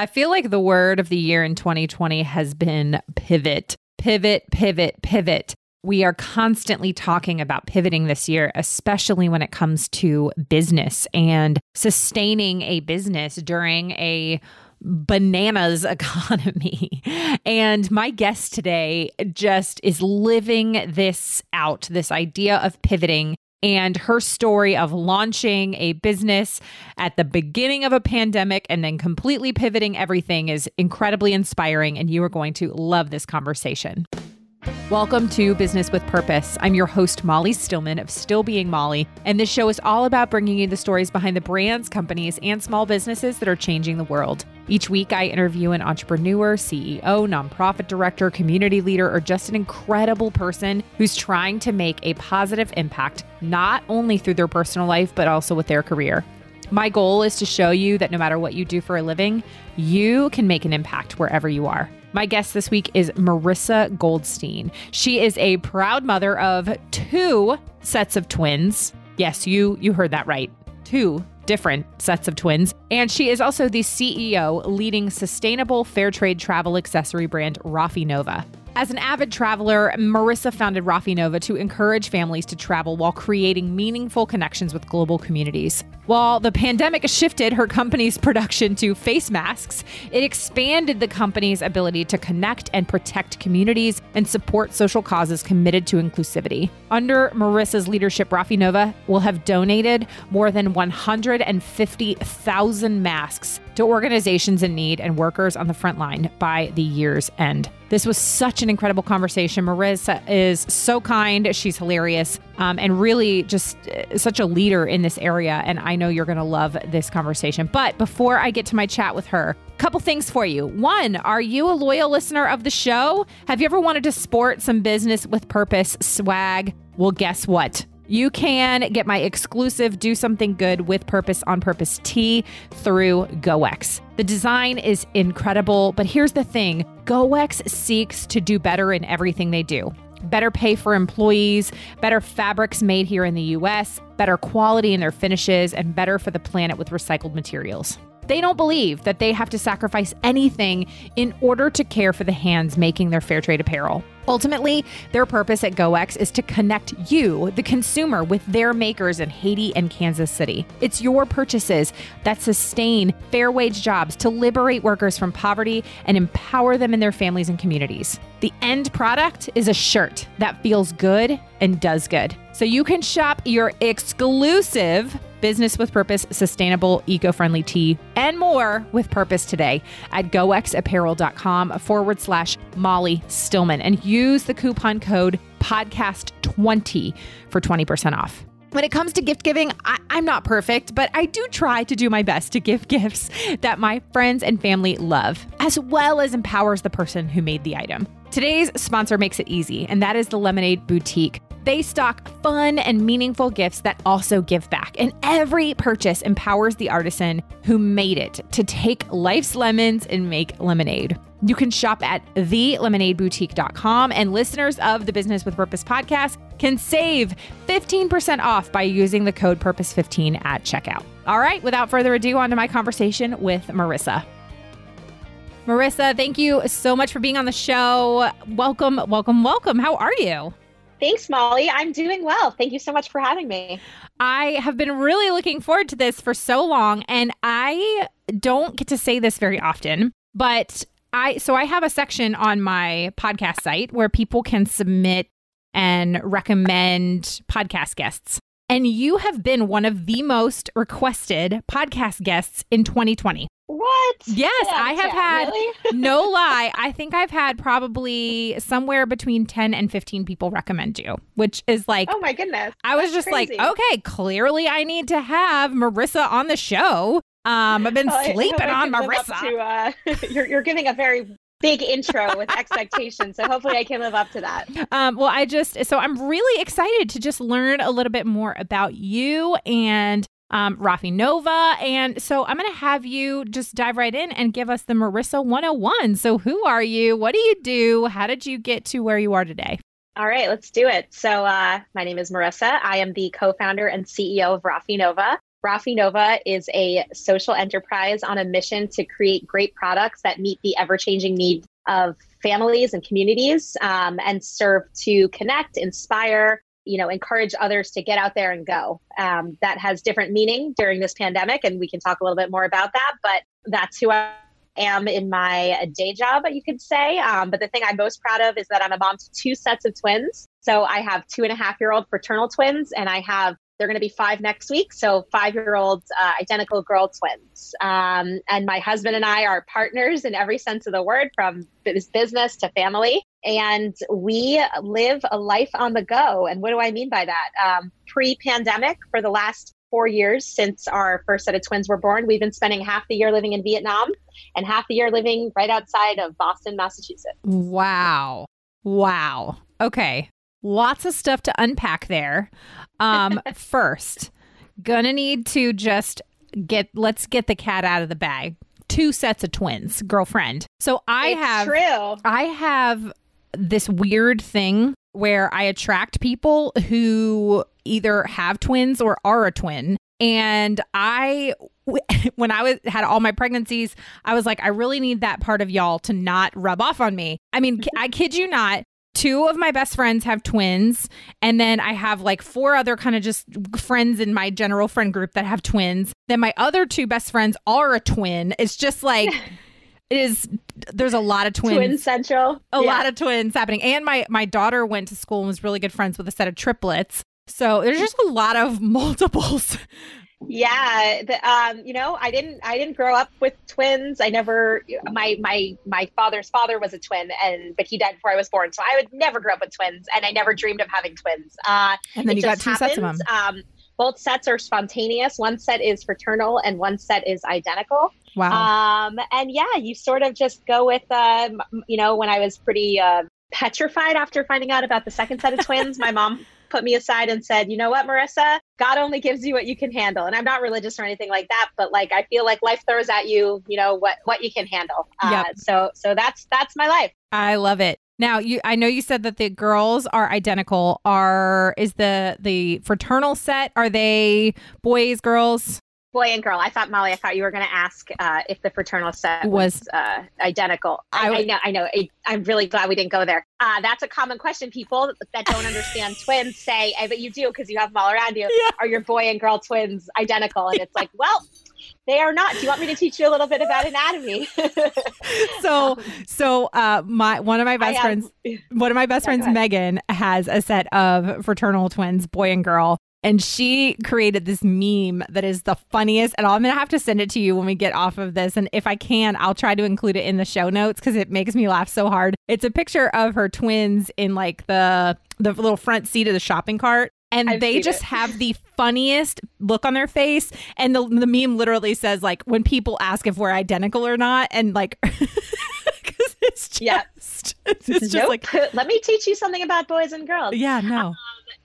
I feel like the word of the year in 2020 has been pivot, pivot, pivot, pivot. We are constantly talking about pivoting this year, especially when it comes to business and sustaining a business during a bananas economy. And my guest today just is living this out this idea of pivoting and her story of launching a business at the beginning of a pandemic and then completely pivoting everything is incredibly inspiring. And you are going to love this conversation. Welcome to Business with Purpose. I'm your host, Molly Stillman of Still Being Molly, and this show is all about bringing you the stories behind the brands, companies, and small businesses that are changing the world. Each week, I interview an entrepreneur, CEO, nonprofit director, community leader, or just an incredible person who's trying to make a positive impact, not only through their personal life, but also with their career. My goal is to show you that no matter what you do for a living, you can make an impact wherever you are. My guest this week is Marissa Goldstein. She is a proud mother of two sets of twins. Yes, you you heard that right. Two different sets of twins. And she is also the CEO leading sustainable fair trade travel accessory brand Rafi Nova. As an avid traveler, Marissa founded Rafi Nova to encourage families to travel while creating meaningful connections with global communities. While the pandemic shifted her company's production to face masks, it expanded the company's ability to connect and protect communities and support social causes committed to inclusivity. Under Marissa's leadership, Rafi Nova will have donated more than 150,000 masks to organizations in need and workers on the front line by the year's end. This was such an incredible conversation. Marissa is so kind. She's hilarious um, and really just uh, such a leader in this area. And I know you're going to love this conversation. But before I get to my chat with her, couple things for you. One, are you a loyal listener of the show? Have you ever wanted to sport some business with purpose swag? Well, guess what? You can get my exclusive Do Something Good with Purpose on Purpose tee through GOEX. The design is incredible, but here's the thing GOEX seeks to do better in everything they do better pay for employees, better fabrics made here in the US, better quality in their finishes, and better for the planet with recycled materials. They don't believe that they have to sacrifice anything in order to care for the hands making their fair trade apparel. Ultimately, their purpose at GOEX is to connect you, the consumer, with their makers in Haiti and Kansas City. It's your purchases that sustain fair wage jobs to liberate workers from poverty and empower them in their families and communities. The end product is a shirt that feels good and does good. So you can shop your exclusive business with purpose, sustainable, eco friendly tee, and more with purpose today at goexapparel.com forward slash Molly Stillman and use the coupon code podcast20 for 20% off. When it comes to gift giving, I, am not perfect, but I do try to do my best to give gifts that my friends and family love, as well as empowers the person who made the item. Today's sponsor makes it easy, and that is the Lemonade Boutique. They stock fun and meaningful gifts that also give back, and every purchase empowers the artisan who made it to take life's lemons and make lemonade. You can shop at thelemonadeboutique.com, and listeners of the Business with Purpose podcast can save 15% off by using the code PURPOSE15 at checkout. All right, without further ado, on to my conversation with Marissa. Marissa, thank you so much for being on the show. Welcome, welcome, welcome. How are you? Thanks, Molly. I'm doing well. Thank you so much for having me. I have been really looking forward to this for so long, and I don't get to say this very often, but I so I have a section on my podcast site where people can submit and recommend podcast guests. And you have been one of the most requested podcast guests in 2020. What? Yes, yeah, I have yeah, had really? no lie. I think I've had probably somewhere between 10 and 15 people recommend you, which is like Oh my goodness. I was just crazy. like, okay, clearly I need to have Marissa on the show. Um, I've been well, sleeping on Marissa. To, uh, you're, you're giving a very big intro with expectations. So hopefully I can live up to that. Um, well, I just, so I'm really excited to just learn a little bit more about you and um, Rafi Nova. And so I'm going to have you just dive right in and give us the Marissa 101. So, who are you? What do you do? How did you get to where you are today? All right, let's do it. So, uh, my name is Marissa. I am the co founder and CEO of Rafi Nova. Rafi Nova is a social enterprise on a mission to create great products that meet the ever changing needs of families and communities um, and serve to connect, inspire, you know, encourage others to get out there and go. Um, that has different meaning during this pandemic, and we can talk a little bit more about that. But that's who I am in my day job, you could say. Um, but the thing I'm most proud of is that I'm a mom to two sets of twins. So I have two and a half year old fraternal twins, and I have they're going to be five next week. So five year old uh, identical girl twins. Um, and my husband and I are partners in every sense of the word, from business to family. And we live a life on the go. And what do I mean by that? Um, Pre pandemic, for the last four years since our first set of twins were born, we've been spending half the year living in Vietnam and half the year living right outside of Boston, Massachusetts. Wow. Wow. Okay. Lots of stuff to unpack there. Um, first, gonna need to just get let's get the cat out of the bag. Two sets of twins, girlfriend. So I it's have true. I have this weird thing where I attract people who either have twins or are a twin. And I, when I was had all my pregnancies, I was like, I really need that part of y'all to not rub off on me. I mean, I kid you not. Two of my best friends have twins, and then I have like four other kind of just friends in my general friend group that have twins. Then my other two best friends are a twin. It's just like it is there's a lot of twins twin central a yeah. lot of twins happening and my my daughter went to school and was really good friends with a set of triplets so there's just a lot of multiples yeah the, um you know i didn't i didn't grow up with twins. I never my my my father's father was a twin and but he died before i was born. So i would never grow up with twins and i never dreamed of having twins. Uh and then you got two happened. sets of them. um both sets are spontaneous. One set is fraternal and one set is identical. Wow. Um, and yeah, you sort of just go with, uh, you know, when I was pretty uh, petrified after finding out about the second set of twins, my mom put me aside and said, you know what, Marissa, God only gives you what you can handle. And I'm not religious or anything like that, but like I feel like life throws at you, you know, what what you can handle. Uh, yep. So so that's that's my life. I love it. Now, you I know you said that the girls are identical. Are is the the fraternal set are they boys, girls? Boy and girl. I thought Molly. I thought you were going to ask uh, if the fraternal set was, was uh, identical. I, I, I, know. I know. I, am really glad we didn't go there. Uh, that's a common question. People that don't understand twins say, "I bet you do because you have them all around you." Yeah. Are your boy and girl twins identical? And it's like, well. They are not. Do you want me to teach you a little bit about anatomy? so, so uh, my one of my best friends, one of my best yeah, friends, Megan, has a set of fraternal twins, boy and girl, and she created this meme that is the funniest. And I'm going to have to send it to you when we get off of this. And if I can, I'll try to include it in the show notes because it makes me laugh so hard. It's a picture of her twins in like the the little front seat of the shopping cart. And I've they just it. have the funniest look on their face. And the, the meme literally says, like, when people ask if we're identical or not, and like, it's just, yeah. it's just nope. like, let me teach you something about boys and girls. Yeah, no. Um,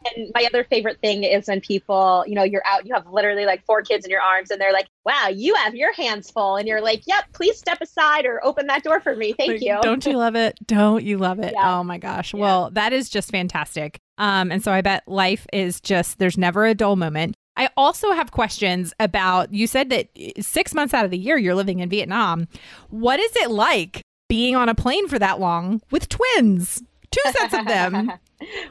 and my other favorite thing is when people, you know, you're out, you have literally like four kids in your arms, and they're like, wow, you have your hands full. And you're like, yep, please step aside or open that door for me. Thank like, you. Don't you love it? Don't you love it? Yeah. Oh my gosh. Yeah. Well, that is just fantastic. Um, and so I bet life is just, there's never a dull moment. I also have questions about you said that six months out of the year you're living in Vietnam. What is it like being on a plane for that long with twins? Two sets of them.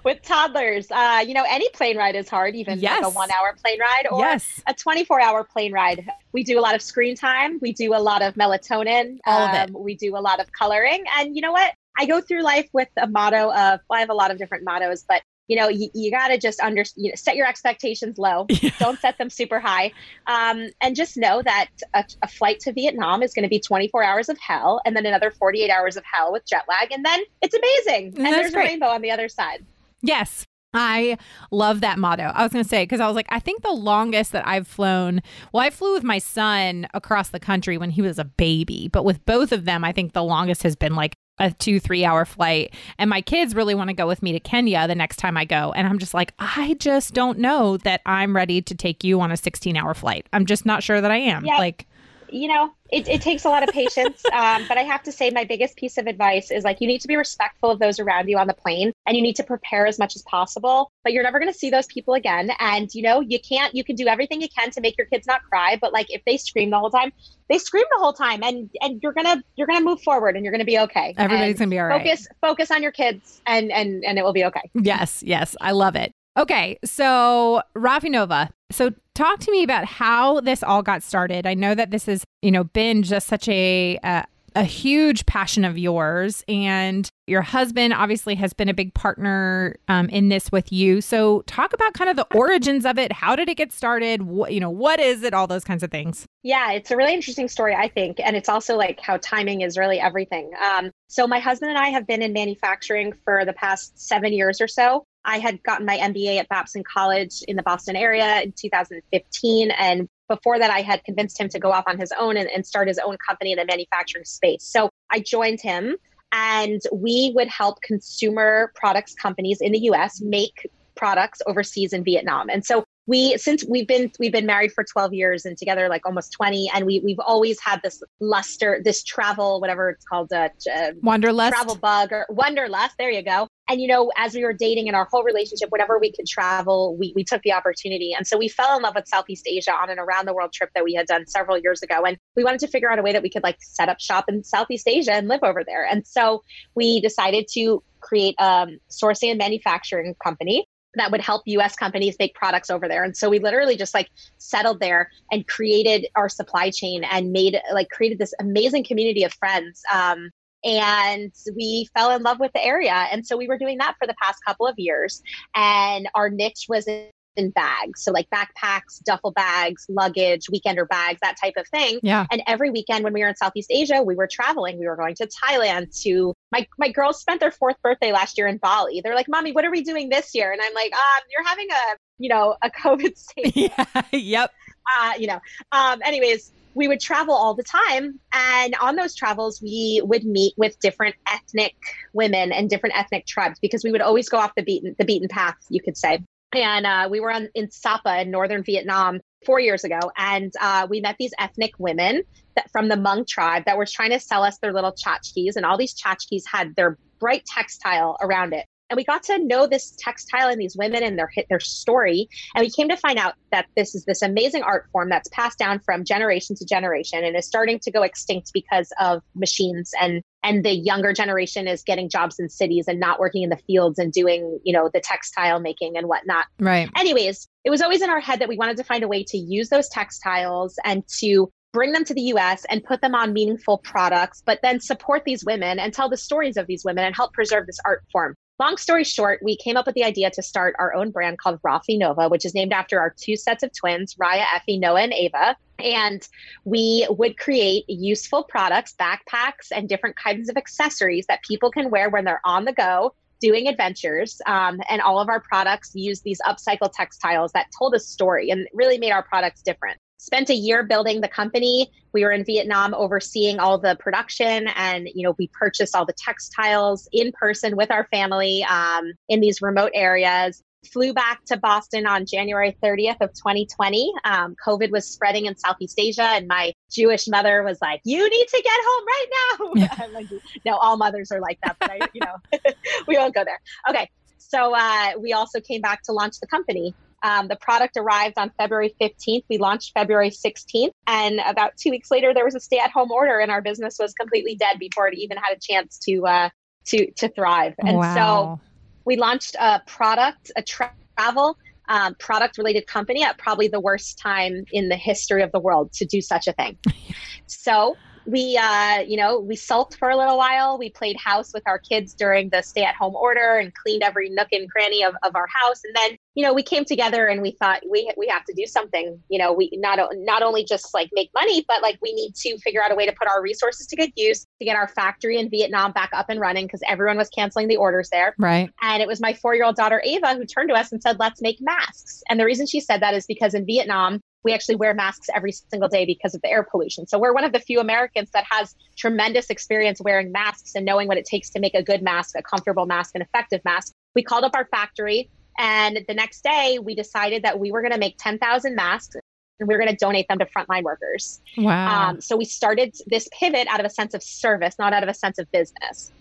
with toddlers. Uh, you know, any plane ride is hard, even yes. like a one hour plane ride or yes. a 24 hour plane ride. We do a lot of screen time. We do a lot of melatonin. All um, of it. We do a lot of coloring. And you know what? I go through life with a motto of, well, I have a lot of different mottos, but you know, you, you got to just under, you know, set your expectations low. Yeah. Don't set them super high. Um, and just know that a, a flight to Vietnam is going to be 24 hours of hell and then another 48 hours of hell with jet lag. And then it's amazing. And, and there's great. a rainbow on the other side. Yes. I love that motto. I was going to say, because I was like, I think the longest that I've flown, well, I flew with my son across the country when he was a baby, but with both of them, I think the longest has been like a two, three hour flight. And my kids really want to go with me to Kenya the next time I go. And I'm just like, I just don't know that I'm ready to take you on a 16 hour flight. I'm just not sure that I am. Yeah. Like, you know, it, it takes a lot of patience. Um, but I have to say, my biggest piece of advice is like you need to be respectful of those around you on the plane and you need to prepare as much as possible. But you're never going to see those people again. And, you know, you can't, you can do everything you can to make your kids not cry. But like if they scream the whole time, they scream the whole time and and you're gonna you're gonna move forward and you're gonna be okay everybody's and gonna be all right focus focus on your kids and and and it will be okay yes yes i love it okay so rafi nova so talk to me about how this all got started. I know that this has you know been just such a uh, a huge passion of yours and your husband obviously has been a big partner um, in this with you. So talk about kind of the origins of it. How did it get started? What you know what is it? All those kinds of things. Yeah it's a really interesting story i think and it's also like how timing is really everything. Um, so my husband and i have been in manufacturing for the past seven years or so I had gotten my MBA at Babson College in the Boston area in 2015. And before that, I had convinced him to go off on his own and, and start his own company in the manufacturing space. So I joined him and we would help consumer products companies in the US make products overseas in Vietnam. And so we since we've been we've been married for 12 years and together like almost 20 and we we've always had this luster this travel whatever it's called uh, uh wanderlust. travel bug or wanderlust. There you go. And you know as we were dating in our whole relationship whenever we could travel we, we took the opportunity. And so we fell in love with southeast asia on an around the world trip that we had done several years ago. And we wanted to figure out a way that we could like set up shop in southeast asia and live over there. And so we decided to create a um, sourcing and manufacturing company that would help US companies make products over there. And so we literally just like settled there and created our supply chain and made like created this amazing community of friends. Um, and we fell in love with the area. And so we were doing that for the past couple of years. And our niche was in bags. So like backpacks, duffel bags, luggage, weekender bags, that type of thing. Yeah. And every weekend when we were in Southeast Asia, we were traveling. We were going to Thailand to my my girls spent their fourth birthday last year in Bali. They're like, "Mommy, what are we doing this year?" And I'm like, "Um, you're having a, you know, a COVID state." yeah. Yep. Uh, you know. Um anyways, we would travel all the time and on those travels we would meet with different ethnic women and different ethnic tribes because we would always go off the beaten the beaten path you could say and uh, we were on, in Sapa in northern Vietnam four years ago, and uh, we met these ethnic women that, from the Hmong tribe that were trying to sell us their little tchotchkes, and all these tchotchkes had their bright textile around it. And we got to know this textile and these women and their their story. And we came to find out that this is this amazing art form that's passed down from generation to generation and is starting to go extinct because of machines and and the younger generation is getting jobs in cities and not working in the fields and doing you know the textile making and whatnot right anyways it was always in our head that we wanted to find a way to use those textiles and to bring them to the US and put them on meaningful products, but then support these women and tell the stories of these women and help preserve this art form. Long story short, we came up with the idea to start our own brand called Rafi Nova, which is named after our two sets of twins, Raya, Effie, Noah, and Ava. And we would create useful products, backpacks, and different kinds of accessories that people can wear when they're on the go doing adventures. Um, and all of our products use these upcycled textiles that told a story and really made our products different spent a year building the company. We were in vietnam overseeing all the production and you know we purchased all the textiles in person with our family um, in these remote areas. Flew back to boston on january 30th of 2020 um, covid was spreading in southeast asia and my jewish mother was like you need to get home right now. Like, no all mothers are like that but i you know we won't go there. Okay so uh, we also came back to launch the company um, the product arrived on February 15th. We launched February 16th. And about two weeks later, there was a stay at home order, and our business was completely dead before it even had a chance to, uh, to, to thrive. And wow. so we launched a product, a travel um, product related company at probably the worst time in the history of the world to do such a thing. so we uh, you know we sulked for a little while. We played house with our kids during the stay at home order and cleaned every nook and cranny of, of our house. And then you know we came together and we thought we we have to do something. You know we not not only just like make money but like we need to figure out a way to put our resources to good use to get our factory in Vietnam back up and running because everyone was canceling the orders there. Right. And it was my 4-year-old daughter Ava who turned to us and said let's make masks. And the reason she said that is because in Vietnam we actually wear masks every single day because of the air pollution. So we're one of the few Americans that has tremendous experience wearing masks and knowing what it takes to make a good mask, a comfortable mask, an effective mask. We called up our factory and the next day we decided that we were going to make 10,000 masks and we were going to donate them to frontline workers. Wow. Um, so we started this pivot out of a sense of service, not out of a sense of business.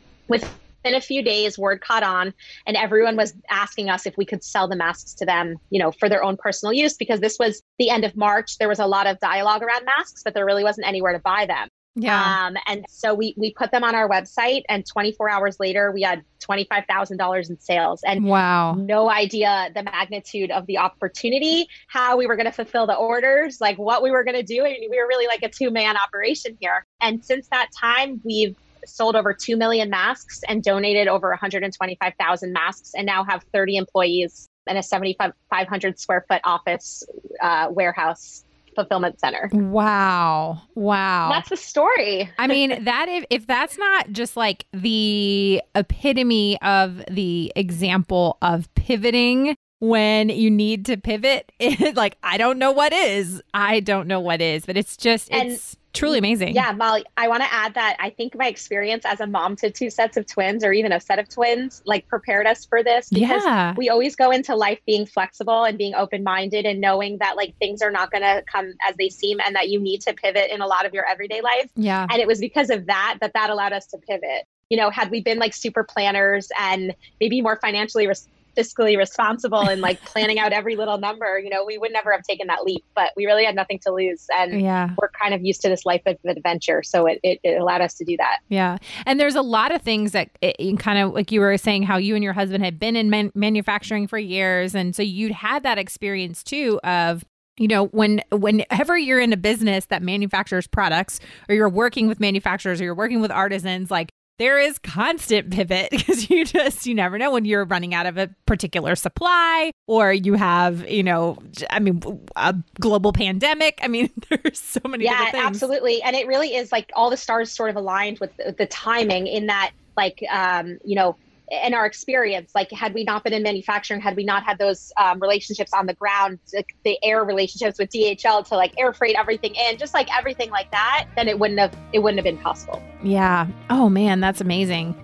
Within a few days, word caught on, and everyone was asking us if we could sell the masks to them, you know, for their own personal use, because this was the end of March. There was a lot of dialogue around masks, but there really wasn't anywhere to buy them. yeah. Um, and so we we put them on our website, and 24 hours later, we had twenty five thousand dollars in sales, and wow. no idea the magnitude of the opportunity, how we were going to fulfill the orders, like what we were going to do. I mean, we were really like a two man operation here. And since that time, we've sold over 2 million masks and donated over 125,000 masks and now have 30 employees and a 7,500 square foot office uh, warehouse fulfillment center. Wow. Wow. That's the story. I mean, that if, if that's not just like the epitome of the example of pivoting when you need to pivot, it, like I don't know what is. I don't know what is, but it's just And- it's truly amazing. Yeah, Molly, I want to add that I think my experience as a mom to two sets of twins or even a set of twins like prepared us for this because Yeah. we always go into life being flexible and being open-minded and knowing that like things are not going to come as they seem and that you need to pivot in a lot of your everyday life. Yeah. And it was because of that that that allowed us to pivot. You know, had we been like super planners and maybe more financially res- fiscally responsible and like planning out every little number, you know, we would never have taken that leap, but we really had nothing to lose and Yeah. we're kind of used to this life of adventure. So it, it, it allowed us to do that. Yeah. And there's a lot of things that it, kind of like you were saying how you and your husband had been in man- manufacturing for years and so you'd had that experience too of you know when whenever you're in a business that manufactures products or you're working with manufacturers or you're working with artisans like there is constant pivot because you just you never know when you're running out of a particular supply or you have you know i mean a global pandemic i mean there's so many yeah, things absolutely. And it really is like all the stars sort of aligned with the, the timing in that, like, um, you know, in our experience, like, had we not been in manufacturing, had we not had those um, relationships on the ground, like the air relationships with DHL to like air freight everything in, just like everything like that, then it wouldn't have it wouldn't have been possible. Yeah. Oh man, that's amazing.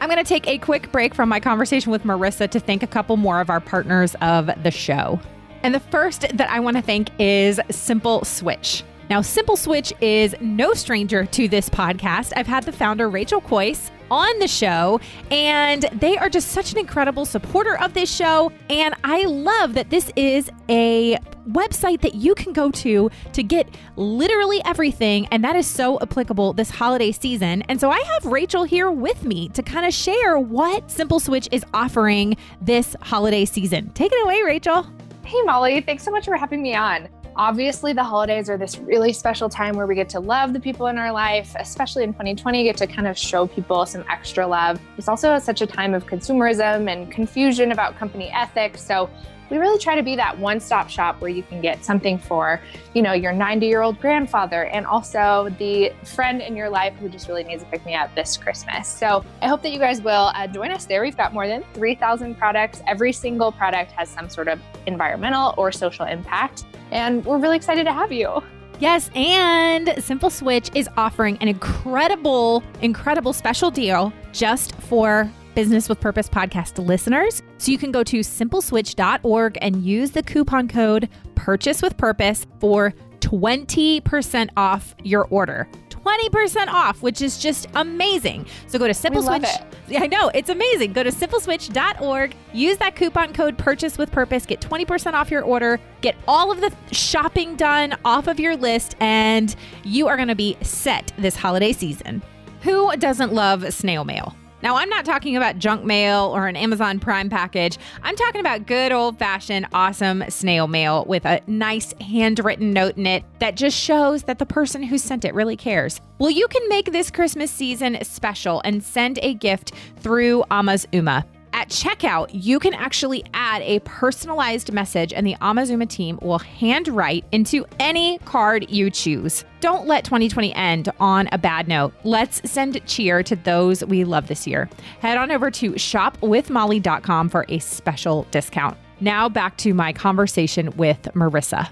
I'm going to take a quick break from my conversation with Marissa to thank a couple more of our partners of the show. And the first that I want to thank is Simple Switch. Now, Simple Switch is no stranger to this podcast. I've had the founder, Rachel Coyce, on the show, and they are just such an incredible supporter of this show. And I love that this is a website that you can go to to get literally everything. And that is so applicable this holiday season. And so I have Rachel here with me to kind of share what Simple Switch is offering this holiday season. Take it away, Rachel. Hey, Molly, thanks so much for having me on. Obviously, the holidays are this really special time where we get to love the people in our life, especially in 2020, get to kind of show people some extra love. It's also such a time of consumerism and confusion about company ethics. So, we really try to be that one-stop shop where you can get something for, you know, your 90-year-old grandfather and also the friend in your life who just really needs to pick me up this Christmas. So I hope that you guys will uh, join us there. We've got more than 3,000 products. Every single product has some sort of environmental or social impact, and we're really excited to have you. Yes, and Simple Switch is offering an incredible, incredible special deal just for Business with Purpose podcast listeners. So you can go to simpleswitch.org and use the coupon code Purchase with Purpose for 20% off your order. 20% off, which is just amazing. So go to Simple We Switch. Yeah, I know. It's amazing. Go to simpleswitch.org, use that coupon code purchase with purpose, get 20% off your order, get all of the shopping done off of your list, and you are going to be set this holiday season. Who doesn't love snail mail? Now, I'm not talking about junk mail or an Amazon Prime package. I'm talking about good old fashioned, awesome snail mail with a nice handwritten note in it that just shows that the person who sent it really cares. Well, you can make this Christmas season special and send a gift through Amazuma. At checkout, you can actually add a personalized message, and the Amazuma team will handwrite into any card you choose. Don't let 2020 end on a bad note. Let's send cheer to those we love this year. Head on over to shopwithmolly.com for a special discount. Now back to my conversation with Marissa.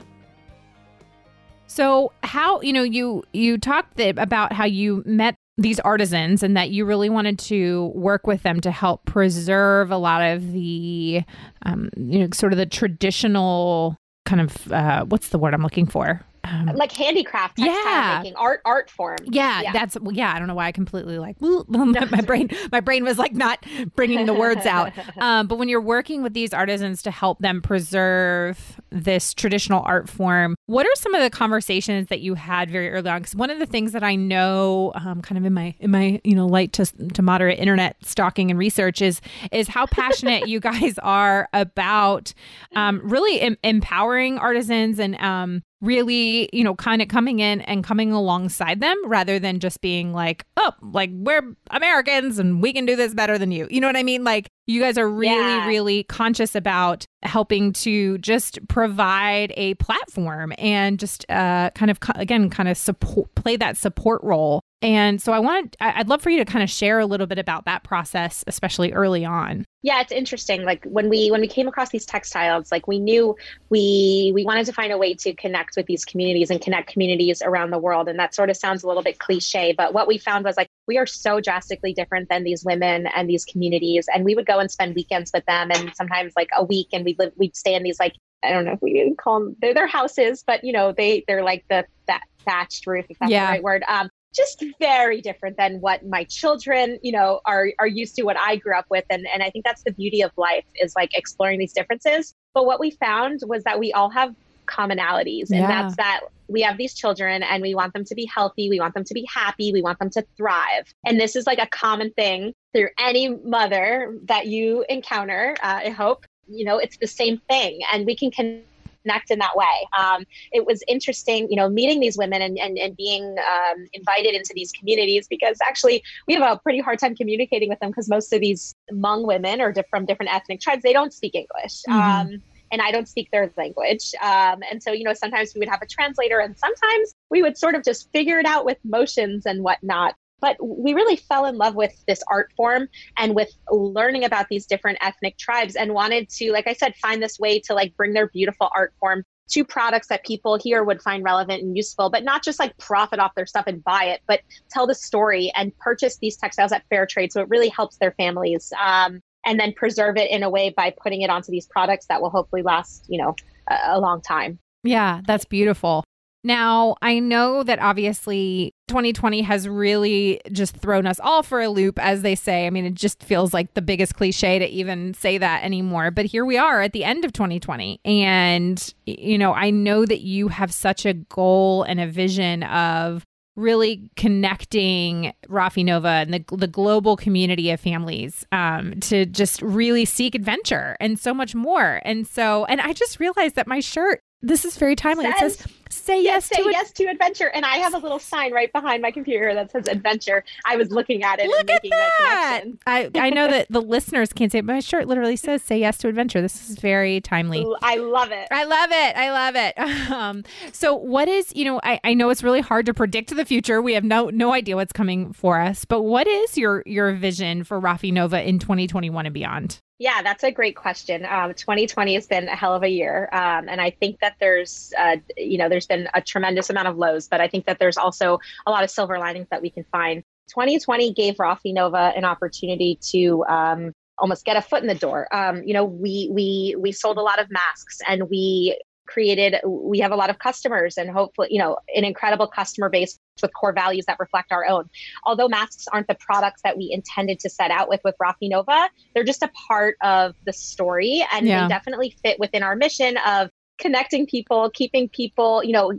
So, how you know you you talked about how you met these artisans and that you really wanted to work with them to help preserve a lot of the um, you know sort of the traditional kind of uh, what's the word I'm looking for? Um, like handicraft, yeah, making, art, art form. Yeah, yeah, that's well, yeah. I don't know why I completely like my brain. My brain was like not bringing the words out. Um, but when you're working with these artisans to help them preserve this traditional art form, what are some of the conversations that you had very early on? Because one of the things that I know, um, kind of in my in my you know light to to moderate internet stalking and research is is how passionate you guys are about um, really em- empowering artisans and um, really, you know, kind of coming in and coming alongside them rather than just being like, oh, like we're Americans and we can do this better than you. You know what I mean? Like you guys are really, yeah. really conscious about helping to just provide a platform and just uh, kind of, again, kind of support, play that support role and so I wanted, I'd love for you to kind of share a little bit about that process, especially early on. Yeah, it's interesting. Like when we when we came across these textiles, like we knew we we wanted to find a way to connect with these communities and connect communities around the world. And that sort of sounds a little bit cliche, but what we found was like we are so drastically different than these women and these communities. And we would go and spend weekends with them, and sometimes like a week, and we'd live, we'd stay in these like I don't know if we call them they're their houses, but you know they they're like the that thatched roof, if that's yeah. the right word. Um, just very different than what my children, you know, are are used to what I grew up with. And and I think that's the beauty of life is like exploring these differences. But what we found was that we all have commonalities. And yeah. that's that we have these children and we want them to be healthy. We want them to be happy. We want them to thrive. And this is like a common thing through any mother that you encounter. Uh, I hope, you know, it's the same thing. And we can connect connect in that way. Um, it was interesting, you know, meeting these women and, and, and being um, invited into these communities because actually we have a pretty hard time communicating with them because most of these Hmong women are from different ethnic tribes. They don't speak English. Mm-hmm. Um, and I don't speak their language. Um, and so, you know, sometimes we would have a translator and sometimes we would sort of just figure it out with motions and whatnot but we really fell in love with this art form and with learning about these different ethnic tribes and wanted to like i said find this way to like bring their beautiful art form to products that people here would find relevant and useful but not just like profit off their stuff and buy it but tell the story and purchase these textiles at fair trade so it really helps their families um, and then preserve it in a way by putting it onto these products that will hopefully last you know a, a long time. Yeah that's beautiful now, I know that obviously 2020 has really just thrown us all for a loop, as they say. I mean, it just feels like the biggest cliche to even say that anymore. But here we are at the end of 2020. And, you know, I know that you have such a goal and a vision of really connecting Rafi Nova and the, the global community of families um, to just really seek adventure and so much more. And so, and I just realized that my shirt this is very timely. Says, it says, "Say yes, yes say to yes to adventure," and I have a little sign right behind my computer that says "adventure." I was looking at it. Look at that! that I I know that the listeners can't say it, but my shirt literally says "Say yes to adventure." This is very timely. I love it. I love it. I love it. Um, so, what is you know? I I know it's really hard to predict the future. We have no no idea what's coming for us. But what is your your vision for Rafi Nova in 2021 and beyond? Yeah, that's a great question. Um, 2020 has been a hell of a year, um, and I think that there's, uh, you know, there's been a tremendous amount of lows, but I think that there's also a lot of silver linings that we can find. 2020 gave Rafi Nova an opportunity to um, almost get a foot in the door. Um, you know, we we we sold a lot of masks, and we created we have a lot of customers and hopefully you know an incredible customer base with core values that reflect our own. Although masks aren't the products that we intended to set out with with rafi nova they're just a part of the story and yeah. they definitely fit within our mission of connecting people keeping people you know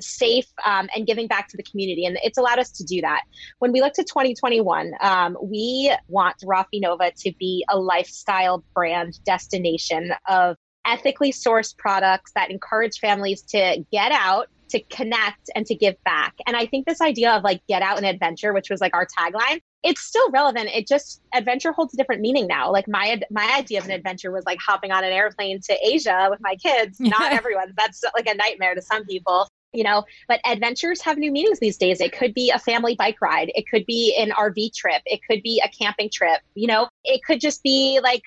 safe um, and giving back to the community. And it's allowed us to do that. When we look to 2021 um, we want rafi nova to be a lifestyle brand destination of ethically sourced products that encourage families to get out to connect and to give back. And I think this idea of like get out and adventure, which was like our tagline, it's still relevant. It just adventure holds a different meaning now. Like my my idea of an adventure was like hopping on an airplane to Asia with my kids. Not everyone. That's like a nightmare to some people you know but adventures have new meanings these days it could be a family bike ride it could be an rv trip it could be a camping trip you know it could just be like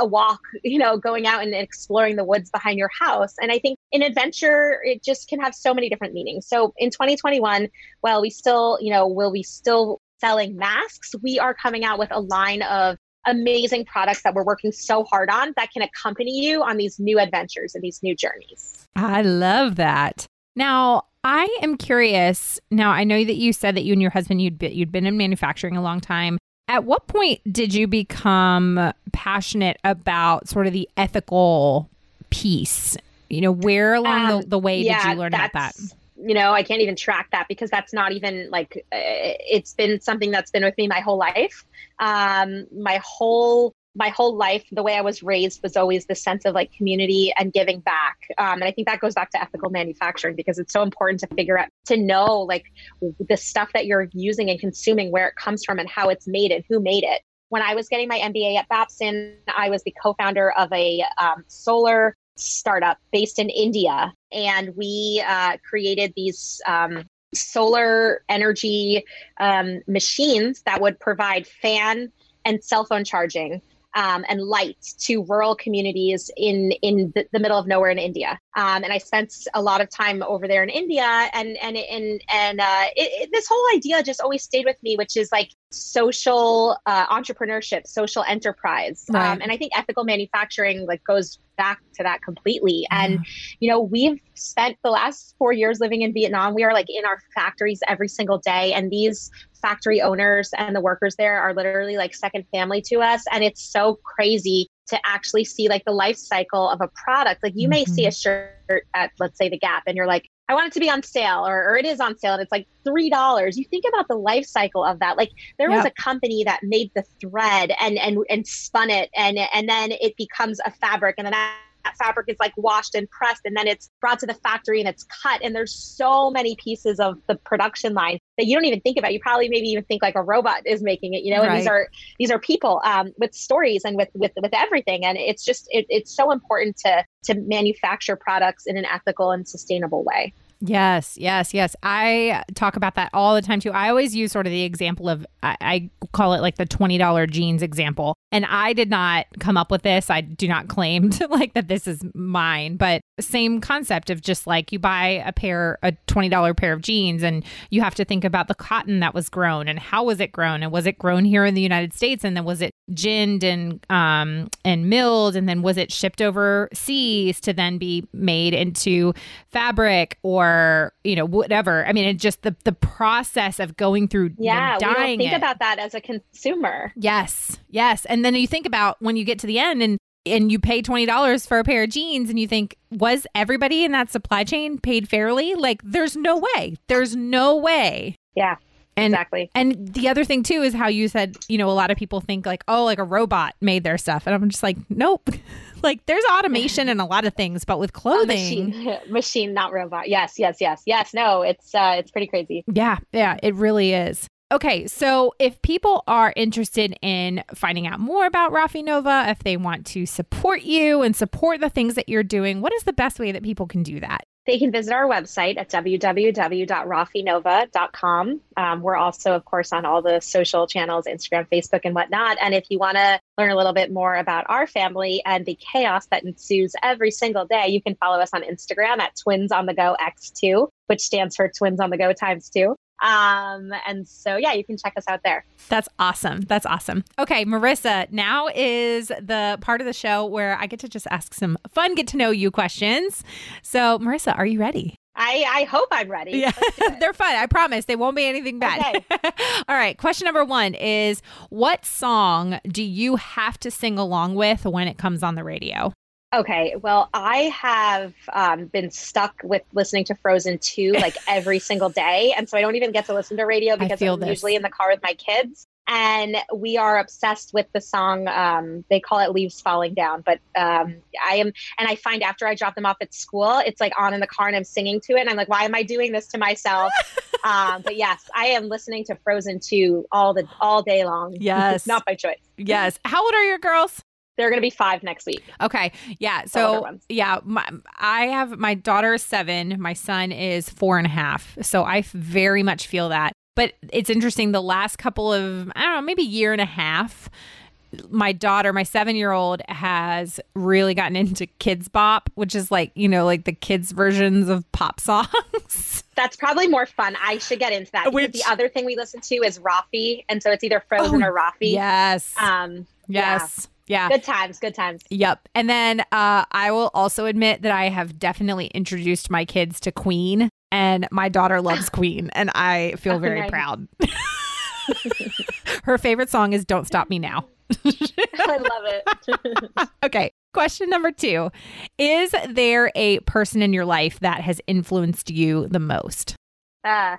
a walk you know going out and exploring the woods behind your house and i think an adventure it just can have so many different meanings so in 2021 while we still you know will we still selling masks we are coming out with a line of amazing products that we're working so hard on that can accompany you on these new adventures and these new journeys. I love that. Now, I am curious. Now, I know that you said that you and your husband you'd been, you'd been in manufacturing a long time. At what point did you become passionate about sort of the ethical piece? You know, where along um, the, the, way yeah, did you learn about that? You know, I can't even track that because that's not even like uh, it's been something that's been with me my whole life. Um, my whole my whole life, the way I was raised was always the sense of like community and giving back. Um, and I think that goes back to ethical manufacturing because it's so important to figure out, to know like the stuff that you're using and consuming, where it comes from and how it's made and who made it. When I was getting my MBA at Babson, I was the co founder of a um, solar startup based in India. And we uh, created these um, solar energy um, machines that would provide fan and cell phone charging um, and light to rural communities in in the, the middle of nowhere in India. Um, and I spent a lot of time over there in India, and and and and uh, it, it, this whole idea just always stayed with me, which is like social uh, entrepreneurship, social enterprise, right. um, and I think ethical manufacturing like goes back to that completely. And you know, we've spent the last four years living in Vietnam. We are like in our factories every single day, and these factory owners and the workers there are literally like second family to us. And it's so crazy to actually see like the life cycle of a product. Like you mm-hmm. may see a shirt at, let's say, the Gap, and you're like, I want it to be on sale, or, or it is on sale, and it's like three dollars. You think about the life cycle of that. Like there was a company that made the thread and and and spun it, and and then it becomes a fabric, and then that fabric is like washed and pressed and then it's brought to the factory and it's cut and there's so many pieces of the production line that you don't even think about. You probably maybe even think like a robot is making it you know and these are these are people um, with stories and with with with everything. And it's just it, it's so important to to manufacture products in an ethical and sustainable way Yes, yes, yes. I talk about that all the time too. I always use sort of the example of, I, I, call it like the $20 jeans example. And I did not come up with this. I do not claim to like that this is mine, but same concept of just like you buy a pair, a $20 pair of jeans, and you have to think about the cotton that was grown and how was it grown? And was it grown here in the United States? And then was it ginned and, um, and milled? And then was it shipped overseas to then be made into fabric or or you know whatever. I mean it just the the process of going through yeah we don't think it. about that as a consumer. Yes yes. And then you think about when you get to the end and and you pay $20 for a pair of jeans and you think was everybody in that supply chain paid fairly? Like there's no way. There's no way. Yeah and, exactly. And the other thing too is how you said, you know, a lot of people think like, oh, like a robot made their stuff. And I'm just like, nope. like there's automation and a lot of things, but with clothing machine, machine, not robot. Yes, yes, yes, yes. No, it's uh it's pretty crazy. Yeah, yeah, it really is. Okay, so if people are interested in finding out more about Rafi Nova, if they want to support you and support the things that you're doing, what is the best way that people can do that? They can visit our website at www.rafinova.com. Um, we're also, of course, on all the social channels, Instagram, Facebook, and whatnot. And if you want to learn a little bit more about our family and the chaos that ensues every single day, you can follow us on Instagram at Twins on the Go X2, which stands for Twins on the Go times two. Um, and so, yeah, you can check us out there. That's awesome. That's awesome. Okay, Marissa, now is the part of the show where I get to just ask some fun, get to know you questions. So, Marissa, are you ready? I, I hope I'm ready. Yeah, they're fun. I promise. They won't be anything bad. Okay. All right. Question number one is What song do you have to sing along with when it comes on the radio? Okay, well, I have um, been stuck with listening to Frozen 2 like every single day. And so I don't even get to listen to radio because I'm this. usually in the car with my kids. And we are obsessed with the song. Um, they call it Leaves Falling Down. But um, I am, and I find after I drop them off at school, it's like on in the car and I'm singing to it. And I'm like, why am I doing this to myself? um, but yes, I am listening to Frozen 2 all the all day long. Yes. Not by choice. Yes. How old are your girls? They're going to be five next week. Okay. Yeah. So, yeah, my, I have my daughter is seven. My son is four and a half. So I very much feel that. But it's interesting. The last couple of, I don't know, maybe year and a half, my daughter, my seven year old, has really gotten into Kidz Bop, which is like, you know, like the kids' versions of pop songs. That's probably more fun. I should get into that. Which- the other thing we listen to is Raffi, and so it's either Frozen Oh, or Raffi. Yes. Um, yes. Yeah. Good times, good times. Yep. And then uh, I will also admit that I have definitely introduced my kids to Queen, and my daughter loves Queen, and I feel Oh, very nice. proud. Her favorite song is Don't Stop Me Now. I love it. Okay. Question number two Is there a person in your life that has influenced you the most? Uh,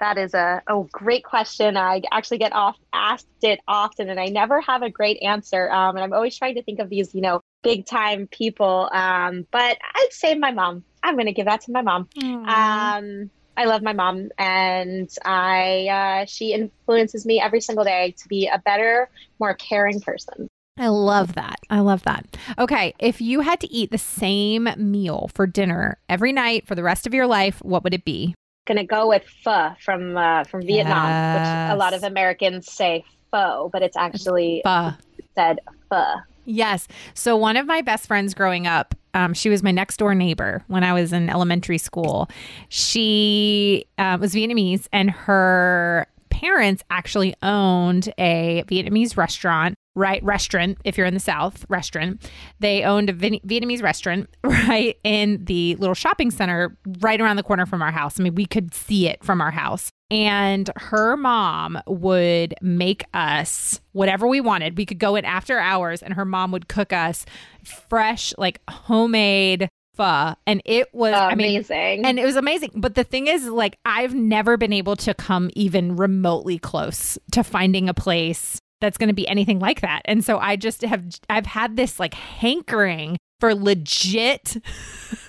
that is a oh great question. I actually get off asked it often, and I never have a great answer. Um, and I'm always trying to think of these, you know, big time people. Um, but I'd say my mom. I'm going to give that to my mom. Um, I love my mom, and I uh, she influences me every single day to be a better, more caring person. I love that. I love that. Okay. If you had to eat the same meal for dinner every night for the rest of your life, what would it be? Gonna go with pho from uh, from Vietnam, which a lot of Americans say pho, but it's actually Pho. said pho. Yes. So one of my best friends growing up, um, she was my next door neighbor when I was in elementary school. She uh, was Vietnamese, and her parents actually owned a Vietnamese restaurant. Right, restaurant. If you're in the South, restaurant. They owned a Vietnamese restaurant right in the little shopping center right around the corner from our house. I mean, we could see it from our house. And her mom would make us whatever we wanted. We could go in after hours, and her mom would cook us fresh, like homemade pho. And it was, I mean, Amazing. and it was amazing. But the thing is, like, I've never been able to come even remotely close to finding a place that's going to be anything like that. And so I just have I've had this like hankering for legit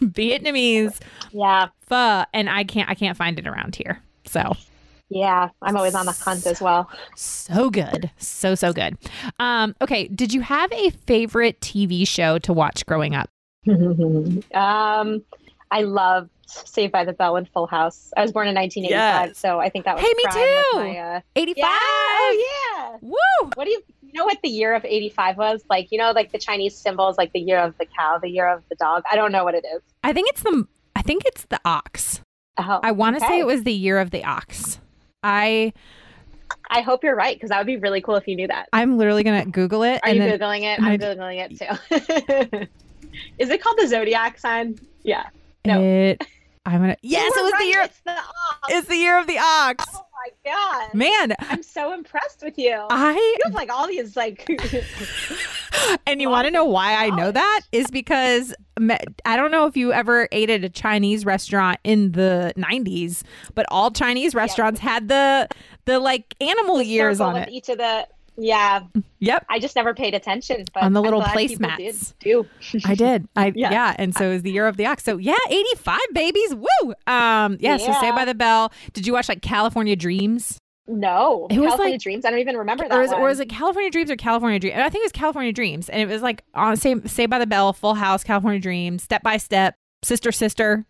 Vietnamese yeah pho, and I can't I can't find it around here. So yeah, I'm always on the hunt as well. So good. So, so good. Um, okay. Did you have a favorite TV show to watch growing up? um, I loved Saved by the Bell and Full House. I was born in 1985, yes. so I think that was. Hey, me too. My, uh, 85. Woo! What do you, you know what the year of 85 was? Like, you know, like the Chinese symbols, like the year of the cow, the year of the dog. I don't know what it is. I think it's the, I think it's the ox. Oh, I want to say it was the year of the ox. I I hope you're right because that would be really cool if you knew that. I'm literally gonna Google it. Are and you then, googling it? I'm googling it too. Is it called the zodiac sign? Yeah. no. it. I'm gonna. Yes, it was the year. It's the ox. It's the year of the ox. Oh my god! Man, I'm so impressed with you. I you have like all these like. and you want to know why I know that is because I don't know if you ever ate at a Chinese restaurant in the 90s, but all Chinese restaurants had the the like animal ears on it. Each of the yeah, Yep. I just never paid attention. But On the little placemats. do. I did. I yeah. Yeah. and so it was the year of the ox. So yeah, 85 babies. Woo. Um yeah, so Saved by the Bell. Did you watch like California Dreams? No, It was California like- Dreams. I don't even remember that Or was, one. or was it California Dreams or California Dreams? I think it was California Dreams. And it was like on Saved, Saved by the Bell, Full House, California Dreams, Step by Step, Sister Sister.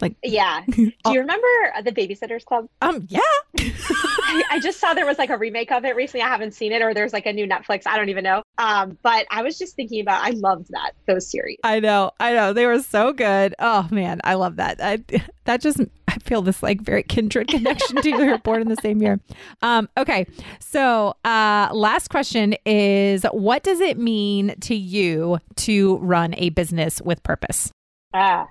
Like, yeah. Do you remember uh, the Babysitters Club? Um yeah. I, I just saw there was like a remake of it recently. I haven't seen it, or there's like a new Netflix. I don't even know. Um, but I was just thinking about. I loved that those series. I know, I know. They were so good. Oh man, I love that. I that just I feel this like very kindred connection to you. We were born in the same year. Um, okay. So uh last question is what does it mean to you to run a business with purpose? Uh,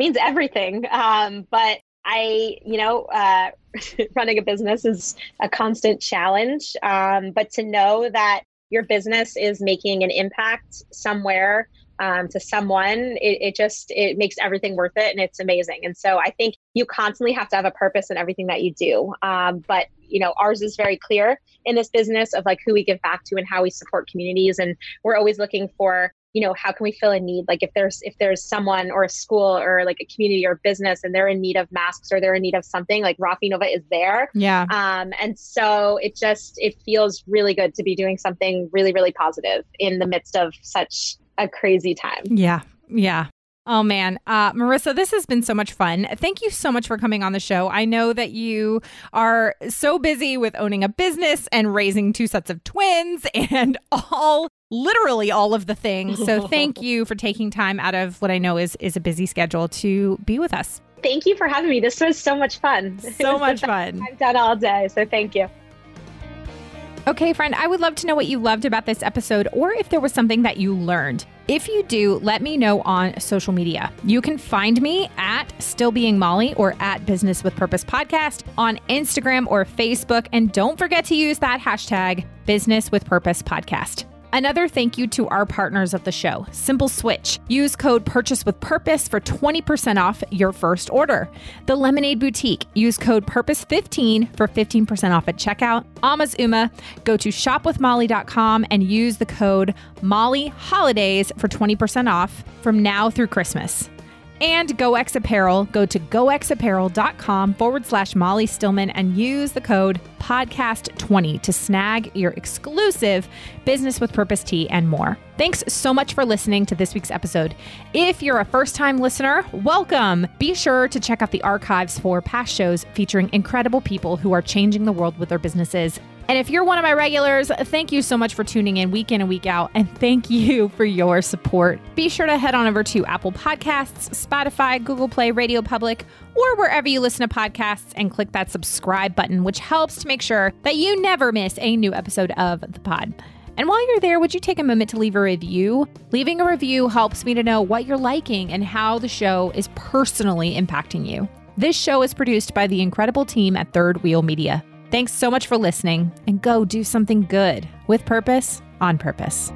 means everything. Um, but I, you know, uh, running a business is a constant challenge. Um, but to know that your business is making an impact somewhere um, to someone, it, it just it makes everything worth it, and it's amazing. And so I think you constantly have to have a purpose in everything that you do. Um, but you know, ours is very clear in this business of like who we give back to and how we support communities, and we're always looking for you know how can we fill a need like if there's if there's someone or a school or like a community or business and they're in need of masks or they're in need of something like Rafi Nova is there Yeah. um, and so it just it feels really good to be doing something really really positive in the midst of such a crazy time Yeah. Yeah. Oh man, uh, Marissa, this has been so much fun. Thank you so much for coming on the show. I know that you are so busy with owning a business and raising two sets of twins and all literally all of the things. So thank you for taking time out of what I know is is a busy schedule to be with us. Thank you for having me. This was so much fun. So much fun. I've done all day, so thank you. Okay, friend, I would love to know what you loved about this episode or if there was something that you learned. If you do, let me know on social media. You can find me at Still Being Molly or at Business with Purpose Podcast on Instagram or Facebook. And don't forget to use that hashtag Business with Purpose Podcast. Another thank you to our partners of the show, Simple Switch. Use code Purchase with Purpose for 20% off your first order. The Lemonade Boutique. Use code Purpose15 for 15% off at checkout. Alma's Uma. Go to shopwithmolly.com and use the code Molly Holidays for 20% off from now through Christmas and GOEX Apparel. Go to goexapparel.com forward slash Molly Stillman and use the code podcast20 to snag your exclusive Business with Purpose tee and more. Thanks so much for listening to this week's episode. If you're a first time listener, welcome. Be sure to check out the archives for past shows featuring incredible people who are changing the world with their businesses. And if you're one of my regulars, thank you so much for tuning in week in and week out. And thank you for your support. Be sure to head on over to Apple Podcasts, Spotify, Google Play, Radio Public, or wherever you listen to podcasts and click that subscribe button, which helps to make sure that you never miss a new episode of the pod. And while you're there, would you take a moment to leave a review? Leaving a review helps me to know what you're liking and how the show is personally impacting you. This show is produced by the incredible team at Third Wheel Media. Thanks so much for listening, and go do something good with purpose on purpose.